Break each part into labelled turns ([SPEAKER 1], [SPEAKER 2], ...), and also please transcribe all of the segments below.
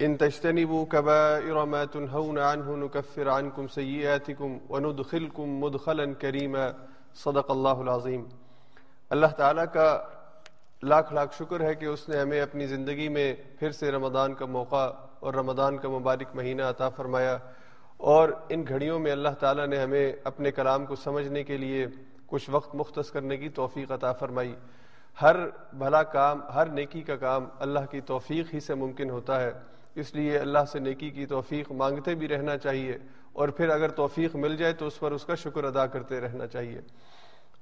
[SPEAKER 1] إن تجتنبوا كبائر ما تنهون عنه نكفر عنكم سيئاتكم وندخلكم مدخلا كريما. صدق اللہ العظیم. اللہ تعالیٰ کا لاکھ لاکھ شکر ہے کہ اس نے ہمیں اپنی زندگی میں پھر سے رمضان کا موقع اور رمضان کا مبارک مہینہ عطا فرمایا اور ان گھڑیوں میں اللہ تعالیٰ نے ہمیں اپنے کلام کو سمجھنے کے لیے کچھ وقت مختص کرنے کی توفیق عطا فرمائی. ہر بھلا کام، ہر نیکی کا کام اللہ کی توفیق ہی سے ممکن ہوتا ہے. اس لیے اللہ سے نیکی کی توفیق مانگتے بھی رہنا چاہیے اور پھر اگر توفیق مل جائے تو اس پر اس کا شکر ادا کرتے رہنا چاہیے۔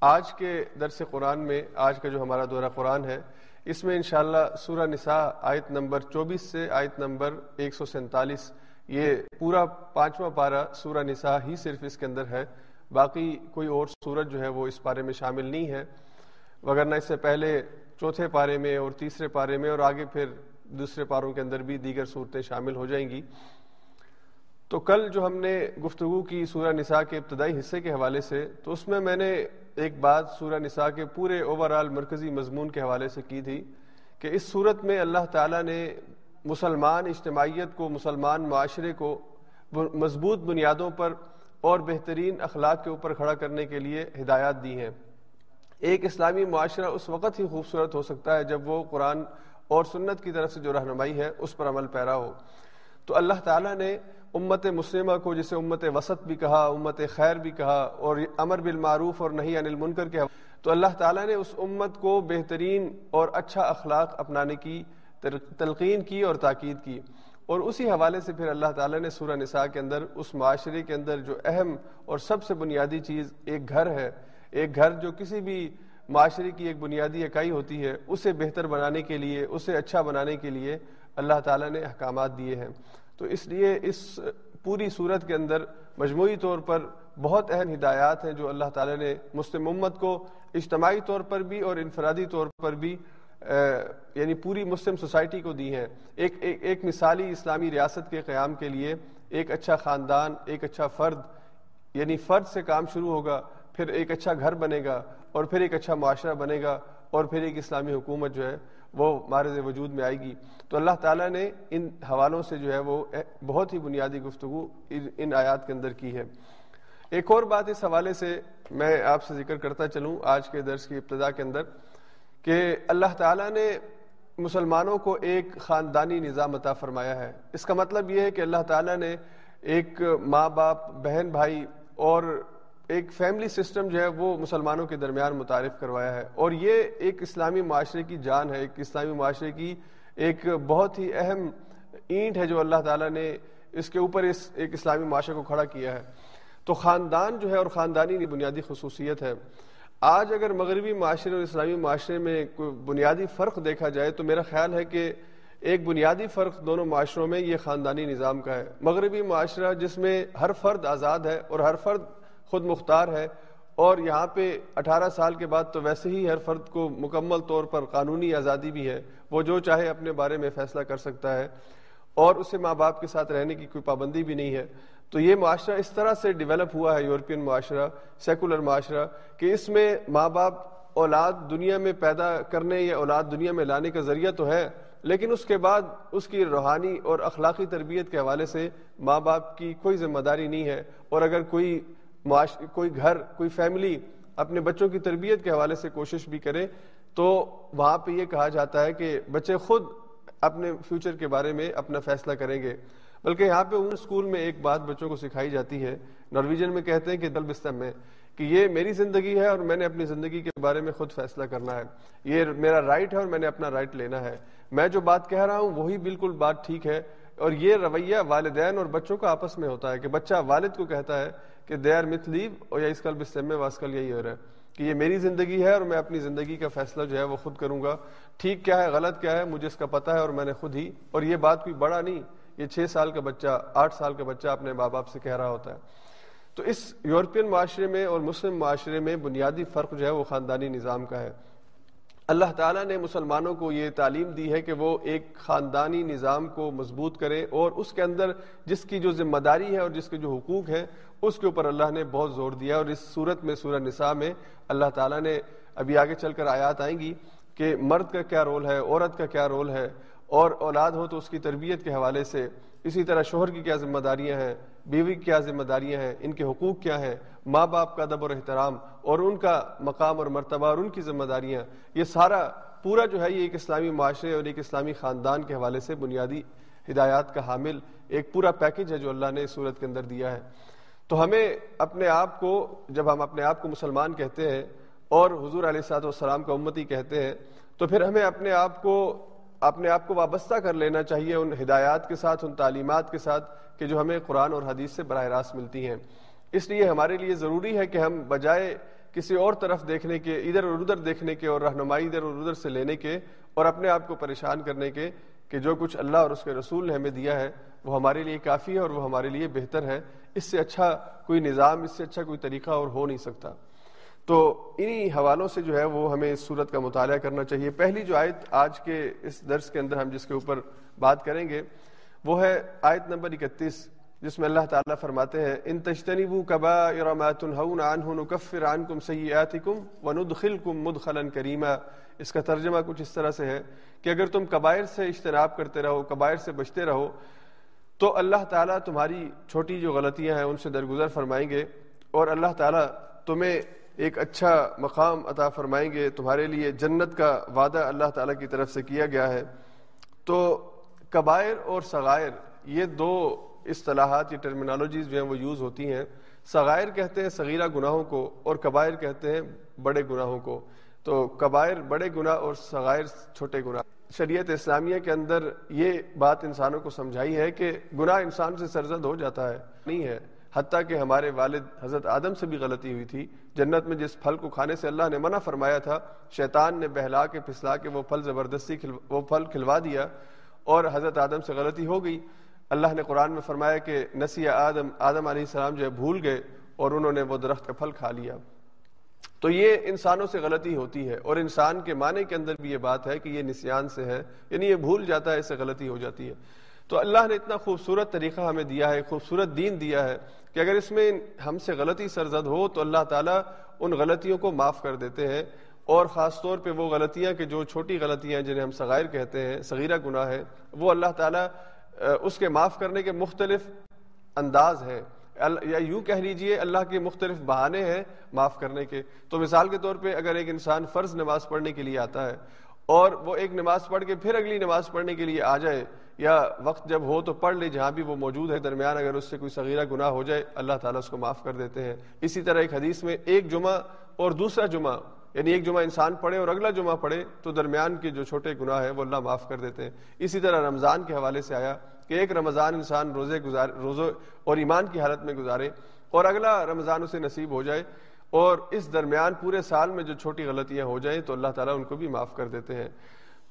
[SPEAKER 1] آج کے درس قرآن میں، آج کا جو ہمارا دورہ قرآن ہے، اس میں انشاءاللہ سورہ نساء آیت نمبر چوبیس سے آیت نمبر ایک سو سینتالیس، یہ پورا پانچواں پارہ سورہ نساء ہی صرف اس کے اندر ہے۔ باقی کوئی اور سورج جو ہے وہ اس پارے میں شامل نہیں ہے۔ وغیرہ اس سے پہلے چوتھے پارے میں اور تیسرے پارے میں اور آگے پھر دوسرے پاروں کے اندر بھی دیگر صورتیں شامل ہو جائیں گی۔ تو کل جو ہم نے گفتگو کی سورہ نساء کے ابتدائی حصے کے حوالے سے، تو اس میں میں نے ایک بات سورہ نساء کے پورے اوور آل مرکزی مضمون کے حوالے سے کی تھی کہ اس صورت میں اللہ تعالیٰ نے مسلمان اجتماعیت کو، مسلمان معاشرے کو مضبوط بنیادوں پر اور بہترین اخلاق کے اوپر کھڑا کرنے کے لیے ہدایات دی ہیں۔ ایک اسلامی معاشرہ اس وقت ہی خوبصورت ہو سکتا ہے جب وہ قرآن اور سنت کی طرف سے جو رہنمائی ہے، اس پر عمل پیرا ہو۔ تو اللہ تعالیٰ نے امت مسلمہ کو، جسے امت وسط بھی کہا، امت خیر بھی کہا، اور امر بالمعروف اور نہیں انل منکر کے تو اللہ تعالیٰ نے اس امت کو بہترین اور اچھا اخلاق اپنانے کی تلقین کی اور تاکید کی۔ اور اسی حوالے سے پھر اللہ تعالیٰ نے سورہ نساء کے اندر اس معاشرے کے اندر جو اہم اور سب سے بنیادی چیز، ایک گھر ہے۔ ایک گھر جو کسی بھی معاشرے کی ایک بنیادی اکائی ہوتی ہے اسے بہتر بنانے کے لیے اسے اچھا بنانے کے لیے اللہ تعالیٰ نے احکامات دیے ہیں۔ تو اس لیے اس پوری صورت کے اندر مجموعی طور پر بہت اہم ہدایات ہیں جو اللہ تعالیٰ نے مسلم امت کو اجتماعی طور پر بھی اور انفرادی طور پر بھی یعنی پوری مسلم سوسائٹی کو دی ہیں۔ ایک ایک, ایک مثالی اسلامی ریاست کے قیام کے لیے ایک اچھا خاندان ایک اچھا فرد یعنی فرد سے کام شروع ہوگا پھر ایک اچھا گھر بنے گا۔ اور پھر ایک اچھا معاشرہ بنے گا اور پھر ایک اسلامی حکومت جو ہے وہ مارز وجود میں آئے گی۔ تو اللہ تعالیٰ نے ان حوالوں سے جو ہے وہ بہت ہی بنیادی گفتگو ان آیات کے اندر کی ہے۔ ایک اور بات اس حوالے سے میں آپ سے ذکر کرتا چلوں آج کے درس کی ابتدا کے اندر کہ اللہ تعالیٰ نے مسلمانوں کو ایک خاندانی نظام عطا فرمایا ہے۔ اس کا مطلب یہ ہے کہ اللہ تعالیٰ نے ایک ماں باپ، بہن بھائی اور ایک فیملی سسٹم جو ہے وہ مسلمانوں کے درمیان متعارف کروایا ہے۔ اور یہ ایک اسلامی معاشرے کی جان ہے، ایک اسلامی معاشرے کی ایک بہت ہی اہم اینٹ ہے جو اللہ تعالیٰ نے اس کے اوپر اس ایک اسلامی معاشرے کو کھڑا کیا ہے۔ تو خاندان جو ہے اور خاندانی بنیادی خصوصیت ہے۔ آج اگر مغربی معاشرے اور اسلامی معاشرے میں کوئی بنیادی فرق دیکھا جائے تو میرا خیال ہے کہ ایک بنیادی فرق دونوں معاشروں میں یہ خاندانی نظام کا ہے۔ مغربی معاشرہ جس میں ہر فرد آزاد ہے اور ہر فرد خود مختار ہے اور یہاں پہ اٹھارہ سال کے بعد تو ویسے ہی ہر فرد کو مکمل طور پر قانونی آزادی بھی ہے۔ وہ جو چاہے اپنے بارے میں فیصلہ کر سکتا ہے اور اسے ماں باپ کے ساتھ رہنے کی کوئی پابندی بھی نہیں ہے۔ تو یہ معاشرہ اس طرح سے ڈیولپ ہوا ہے یورپین معاشرہ سیکولر معاشرہ، کہ اس میں ماں باپ اولاد دنیا میں پیدا کرنے یا اولاد دنیا میں لانے کا ذریعہ تو ہے، لیکن اس کے بعد اس کی روحانی اور اخلاقی تربیت کے حوالے سے ماں باپ کی کوئی ذمہ داری نہیں ہے۔ اور اگر کوئی معاش، کوئی گھر، کوئی فیملی اپنے بچوں کی تربیت کے حوالے سے کوشش بھی کرے، تو وہاں پہ یہ کہا جاتا ہے کہ بچے خود اپنے فیوچر کے بارے میں اپنا فیصلہ کریں گے۔ بلکہ یہاں پہ ان اسکول میں ایک بات بچوں کو سکھائی جاتی ہے۔ نارویجن میں کہتے ہیں کہ دل بستم میں، کہ یہ میری زندگی ہے اور میں نے اپنی زندگی کے بارے میں خود فیصلہ کرنا ہے۔ یہ میرا رائٹ ہے اور میں نے اپنا رائٹ لینا ہے۔ میں جو بات کہہ رہا ہوں، وہی بالکل بات ٹھیک ہے۔ اور یہ رویہ والدین اور بچوں کا آپس میں ہوتا ہے کہ بچہ والد کو کہتا ہے کہ دے آر متھ لیو اور یا اس کل بستم میں واسکل یہی ہو رہا ہے کہ یہ میری زندگی ہے اور میں اپنی زندگی کا فیصلہ جو ہے وہ خود کروں گا۔ ٹھیک کیا ہے، غلط کیا ہے، مجھے اس کا پتہ ہے اور میں نے خود ہی، اور یہ بات کوئی بڑا نہیں، یہ چھ سال کا بچہ، آٹھ سال کا بچہ اپنے ماں باپ سے کہہ رہا ہوتا ہے۔ تو اس یورپین معاشرے میں اور مسلم معاشرے میں بنیادی فرق جو ہے وہ خاندانی نظام کا ہے۔ اللہ تعالیٰ نے مسلمانوں کو یہ تعلیم دی ہے کہ وہ ایک خاندانی نظام کو مضبوط کرے اور اس کے اندر جس کی جو ذمہ داری ہے اور جس کے جو حقوق ہیں، اس کے اوپر اللہ نے بہت زور دیا اور اس صورت میں، سورہ نساء میں اللہ تعالیٰ نے ابھی آگے چل کر آیات آئیں گی کہ مرد کا کیا رول ہے، عورت کا کیا رول ہے اور اولاد ہو تو اس کی تربیت کے حوالے سے اسی طرح شوہر کی کیا ذمہ داریاں ہیں۔ بیوی کیا ذمہ داریاں ہیں؟ ان کے حقوق کیا ہیں؟ ماں باپ کا ادب اور احترام اور ان کا مقام اور مرتبہ اور ان کی ذمہ داریاں، یہ سارا پورا جو ہے یہ ایک اسلامی معاشرے اور ایک اسلامی خاندان کے حوالے سے بنیادی ہدایات کا حامل ایک پورا پیکج ہے جو اللہ نے اس صورت کے اندر دیا ہے۔ تو ہمیں اپنے آپ کو، جب ہم اپنے آپ کو مسلمان کہتے ہیں اور حضور علیہ صاحب والسلام کا امتی کہتے ہیں، تو پھر ہمیں اپنے آپ کو، اپنے آپ کو وابستہ کر لینا چاہیے ان ہدایات کے ساتھ، ان تعلیمات کے ساتھ کہ جو ہمیں قرآن اور حدیث سے براہ راست ملتی ہیں۔ اس لیے ہمارے لیے ضروری ہے کہ ہم بجائے کسی اور طرف دیکھنے کے، ادھر اور ادھر دیکھنے کے اور رہنمائی ادھر اور ادھر سے لینے کے اور اپنے آپ کو پریشان کرنے کے کہ جو کچھ اللہ اور اس کے رسول نے ہمیں دیا ہے، وہ ہمارے لیے کافی ہے اور وہ ہمارے لیے بہتر ہے۔ اس سے اچھا کوئی نظام، اس سے اچھا کوئی طریقہ اور ہو نہیں سکتا۔ تو انہی حوالوں سے جو ہے وہ ہمیں اس صورت کا مطالعہ کرنا چاہیے۔ پہلی جو آیت آج کے اس درس کے اندر ہم جس کے اوپر بات کریں گے وہ ہے آیت نمبر اکتیس، جس میں اللہ تعالیٰ فرماتے ہیں، ان تجتنبوا كبائر ما تنهون عنه نكفر عنكم سيئاتكم وندخلكم مدخلا كريما اس کا ترجمہ کچھ اس طرح سے ہے کہ اگر تم کبائر سے اجتناب کرتے رہو، کبائر سے بچتے رہو، تو اللہ تعالیٰ تمہاری چھوٹی جو غلطیاں ہیں، ان سے درگزر فرمائیں گے اور اللہ تعالیٰ تمہیں ایک اچھا مقام عطا فرمائیں گے۔ تمہارے لیے جنت کا وعدہ اللہ تعالیٰ کی طرف سے کیا گیا ہے۔ تو کبائر اور صغائر، یہ دو اصطلاحات، یہ ٹرمینالوجیز جو ہیں وہ یوز ہوتی ہیں۔ صغائر کہتے ہیں صغیرہ گناہوں کو اور کبائر کہتے ہیں بڑے گناہوں کو۔ تو کبائر بڑے گناہ اور صغائر چھوٹے گناہ۔ شریعت اسلامیہ کے اندر یہ بات انسانوں کو سمجھائی ہے کہ گناہ انسان سے سرزد ہو جاتا ہے، نہیں ہے۔ حتیٰ کہ ہمارے والد حضرت آدم سے بھی غلطی ہوئی تھی۔ جنت میں جس پھل کو کھانے سے اللہ نے منع فرمایا تھا، شیطان نے بہلا کے پھسلا کے وہ پھل زبردستی وہ پھل کھلوا دیا۔ اور حضرت آدم سے غلطی ہو گئی۔ اللہ نے قرآن میں فرمایا کہ نسی آدم آدم علیہ السلام جو ہے بھول گئے اور انہوں نے وہ درخت کا پھل کھا لیا۔ تو یہ انسانوں سے غلطی ہوتی ہے اور انسان کے معنی کے اندر بھی یہ بات ہے کہ یہ نسیان سے ہے یعنی یہ بھول جاتا ہے، اس سے غلطی ہو جاتی ہے۔ تو اللہ نے اتنا خوبصورت طریقہ ہمیں دیا ہے، خوبصورت دین دیا ہے کہ اگر اس میں ہم سے غلطی سرزد ہو تو اللہ تعالیٰ ان غلطیوں کو معاف کر دیتے ہیں۔ اور خاص طور پہ وہ غلطیاں کہ جو چھوٹی غلطیاں جنہیں ہم صغائر کہتے ہیں، صغیرہ گناہ ہے، وہ اللہ تعالیٰ اس کے معاف کرنے کے مختلف انداز ہیں۔ یا یوں کہہ لیجیے، اللہ کے مختلف بہانے ہیں معاف کرنے کے۔ تو مثال کے طور پہ اگر ایک انسان فرض نماز پڑھنے کے لیے آتا ہے اور وہ ایک نماز پڑھ کے پھر اگلی نماز پڑھنے کے لیے آ جائے، یا وقت جب ہو تو پڑھ لے جہاں بھی وہ موجود ہے درمیان، اگر اس سے کوئی صغیرہ گناہ ہو جائے، اللہ تعالیٰ اس کو معاف کر دیتے ہیں۔ اسی طرح ایک حدیث میں ایک جمعہ اور دوسرا جمعہ یعنی ایک جمعہ انسان پڑھے اور اگلا جمعہ پڑھے تو درمیان کے جو چھوٹے گناہ ہیں وہ اللہ معاف کر دیتے ہیں۔ اسی طرح رمضان کے حوالے سے آیا کہ ایک رمضان انسان روزے گزار، روزوں اور ایمان کی حالت میں گزارے اور اگلا رمضان اسے نصیب ہو جائے اور اس درمیان پورے سال میں جو چھوٹی غلطیاں ہو جائیں تو اللہ تعالیٰ ان کو بھی معاف کر دیتے ہیں۔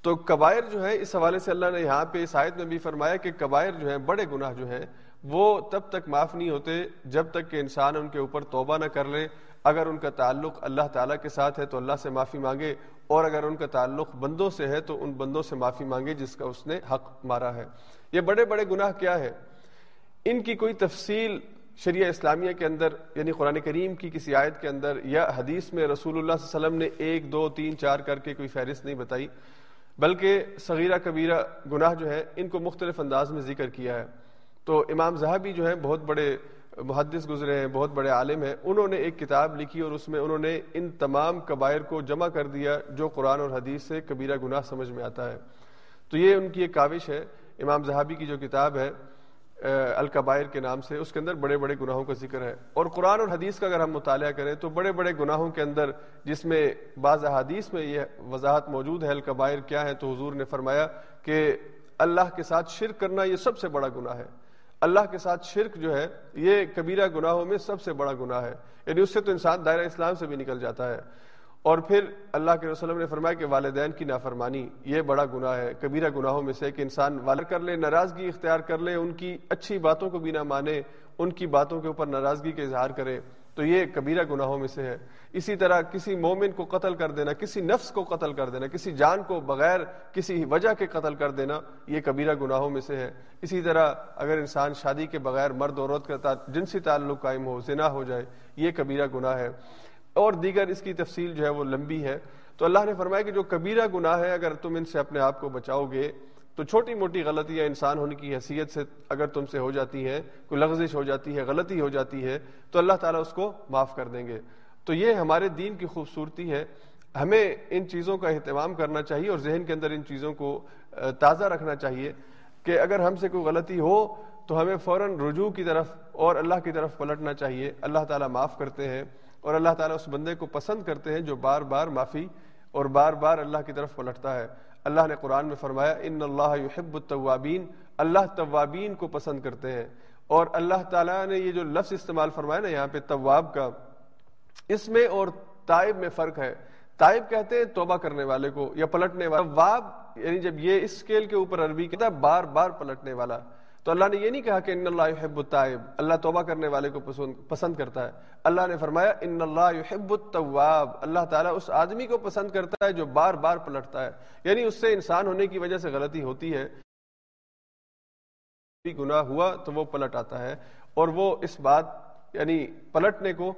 [SPEAKER 1] تو کبائر جو ہے اس حوالے سے اللہ نے یہاں پہ اس آیت میں بھی فرمایا کہ کبائر جو ہے بڑے گناہ جو ہیں وہ تب تک معاف نہیں ہوتے جب تک کہ انسان ان کے اوپر توبہ نہ کر لے۔ اگر ان کا تعلق اللہ تعالیٰ کے ساتھ ہے تو اللہ سے معافی مانگے، اور اگر ان کا تعلق بندوں سے ہے تو ان بندوں سے معافی مانگے جس کا اس نے حق مارا ہے۔ یہ بڑے بڑے گناہ کیا ہے ان کی کوئی تفصیل شریعہ اسلامیہ کے اندر یعنی قرآن کریم کی کسی آیت کے اندر یا حدیث میں رسول اللہ صلی اللہ علیہ وسلم نے ایک، دو، تین، چار کر کے کوئی فہرست نہیں بتائی، بلکہ صغیرہ کبیرہ گناہ جو ہے ان کو مختلف انداز میں ذکر کیا ہے۔ تو امام زہبی جو ہے بہت بڑے محدث گزرے ہیں، بہت بڑے عالم ہیں، انہوں نے ایک کتاب لکھی اور اس میں انہوں نے ان تمام قبائر کو جمع کر دیا جو قرآن اور حدیث سے کبیرہ گناہ سمجھ میں آتا ہے۔ تو یہ ان کی ایک کاوش ہے، امام زہابی کی جو کتاب ہے القبائر کے نام سے، اس کے اندر بڑے بڑے گناہوں کا ذکر ہے۔ اور قرآن اور حدیث کا اگر ہم مطالعہ کریں تو بڑے بڑے گناہوں کے اندر، جس میں بعض احادیث میں یہ وضاحت موجود ہے القبائر کیا ہے تو حضور نے فرمایا کہ اللہ کے ساتھ شرک کرنا یہ سب سے بڑا گناہ ہے۔ اللہ کے ساتھ شرک جو ہے، یہ کبیرہ گناہوں میں سب سے بڑا گناہ ہے۔ یعنی اس سے تو انسان دائرہ اسلام سے بھی نکل جاتا ہے۔ اور پھر اللہ کے وسلم نے فرمایا کہ والدین کی نافرمانی، یہ بڑا گناہ ہے۔ کبیرہ گناہوں میں سے کہ انسان والد کر لے، ناراضگی اختیار کر لے، ان کی اچھی باتوں کو بھی نہ مانے، ان کی باتوں کے اوپر ناراضگی کا اظہار کرے۔ تو یہ کبیرہ گناہوں میں سے ہے۔ اسی طرح کسی مومن کو قتل کر دینا، کسی نفس کو قتل کر دینا، کسی جان کو بغیر کسی وجہ کے قتل کر دینا، یہ کبیرہ گناہوں میں سے ہے۔ اسی طرح اگر انسان شادی کے بغیر مرد عورت کا جنسی تعلق قائم ہو، زنا ہو جائے، یہ کبیرہ گناہ ہے۔ اور دیگر اس کی تفصیل جو ہے وہ لمبی ہے۔ تو اللہ نے فرمایا کہ جو کبیرہ گناہ ہے، اگر تم ان سے اپنے آپ کو بچاؤ گے تو چھوٹی موٹی غلطیاں انسان ہونے کی حیثیت سے اگر تم سے ہو جاتی ہیں کوئی لغزش ہو جاتی ہے، غلطی ہو جاتی ہے، تو اللہ تعالیٰ اس کو معاف کر دیں گے۔ تو یہ ہمارے دین کی خوبصورتی ہے۔ ہمیں ان چیزوں کا اہتمام کرنا چاہیے اور ذہن کے اندر ان چیزوں کو تازہ رکھنا چاہیے کہ اگر ہم سے کوئی غلطی ہو، تو ہمیں فوراً رجوع کی طرف اور اللہ کی طرف پلٹنا چاہیے۔ اللہ تعالیٰ معاف کرتے ہیں اور اللہ تعالیٰ اس بندے کو پسند کرتے ہیں جو بار بار معافی اور بار بار اللہ کی طرف پلٹتا ہے۔ اللہ نے قرآن میں فرمایا، ان اللہ یحب التوابین اللہ توابین کو پسند کرتے ہیں۔ اور اللہ تعالیٰ نے یہ جو لفظ استعمال فرمایا نا یہاں پہ طواب کا، اس میں اور تائب میں فرق ہے۔ تائب کہتے ہیں توبہ کرنے والے کو یا پلٹنے والا طواب یعنی جب یہ اس اسکیل کے اوپر عربی کہتا ہے، بار بار پلٹنے والا۔ تو اللہ نے یہ نہیں کہا کہ ان اللہ یحب الطائب، اللہ توبہ کرنے والے کو پسند کرتا ہے۔ اللہ نے فرمایا ان اللہ یحب التواب۔ اللہ تعالیٰ اس آدمی کو پسند کرتا ہے جو بار بار پلٹتا ہے۔ یعنی اس سے انسان ہونے کی وجہ سے غلطی ہوتی ہے۔ گناہ ہوا تو وہ پلٹ آتا ہے۔ اور وہ اس بات یعنی پلٹنے کو